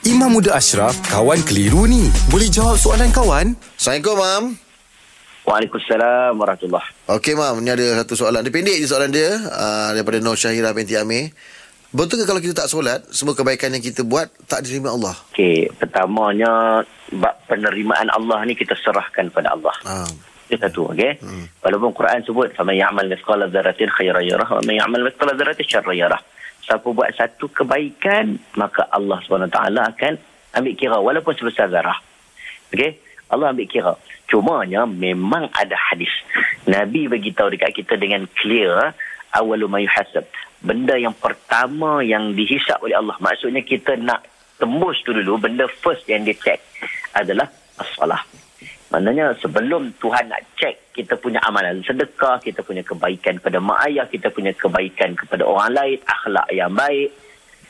Imam Muda Ashraf, kawan keliru ni. Boleh jawab soalan kawan? Assalamualaikum, Mam. Waalaikumsalam warahmatullahi Okey, Mam. Ni ada satu soalan. Dia pendek je soalan dia. Uh, daripada Nur Syahira binti Amir. Betul ke kalau kita tak solat, semua kebaikan yang kita buat tak diterima Allah? Okey, pertamanya bab penerimaan Allah ni kita serahkan pada Allah. Ah. Itu satu, okey. Hmm. Walaupun Quran sebut faman ya'mal mithqala dzarratin khairan yarah wa man ya'mal mithqala dzarratin syarran yarah. Siapa buat satu kebaikan, maka Allah SWT akan ambil kira walaupun sebesar zarah. Okey? Allah ambil kira. Cumanya memang ada hadis. Nabi beritahu dekat kita dengan clear awalu ma yuhasab. Benda yang pertama yang dihisap oleh Allah. Maksudnya kita nak tembus tu dulu benda first yang dia check adalah as-salah. Maknanya sebelum Tuhan nak cek kita punya amalan sedekah, kita punya kebaikan kepada mak ayah, kita punya kebaikan kepada orang lain, akhlak yang baik,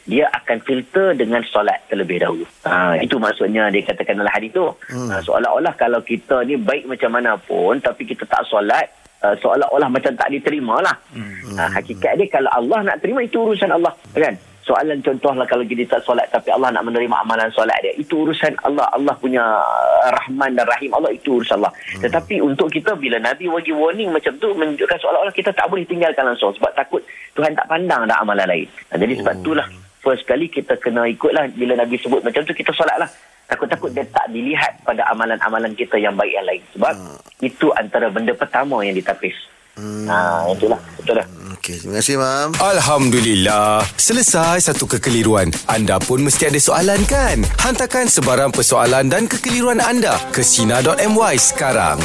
dia akan filter dengan solat terlebih dahulu. Ha, itu maksudnya dia katakan dalam hadis tu. Hmm. Ha, seolah-olah kalau kita ni baik macam mana pun tapi kita tak solat, uh, seolah-olah macam tak diterima lah. Hmm. Ha, hakikat dia kalau Allah nak terima itu urusan Allah. Kan? Soalan contohlah kalau kita tak solat tapi Allah nak menerima amalan solat dia. Itu urusan Allah. Allah punya uh, rahman dan rahim Allah itu urusan Allah. Hmm. tetapi untuk kita bila Nabi bagi warning macam tu menunjukkan seolah-olah kita tak boleh tinggalkan langsung. Sebab takut Tuhan tak pandang dah amalan lain. Jadi sebab Oh. itulah first kali kita kena ikutlah. Bila Nabi sebut macam tu kita solat lah takut-takut dia tak dilihat pada amalan-amalan kita yang baik yang lain. Sebab itu antara benda pertama yang ditapis Hmm. ha, itulah betul dah Okey, terima kasih, Mam. Alhamdulillah. Selesai satu kekeliruan. Anda pun mesti ada soalan kan? Hantarkan sebarang persoalan dan kekeliruan anda ke Sina.my sekarang.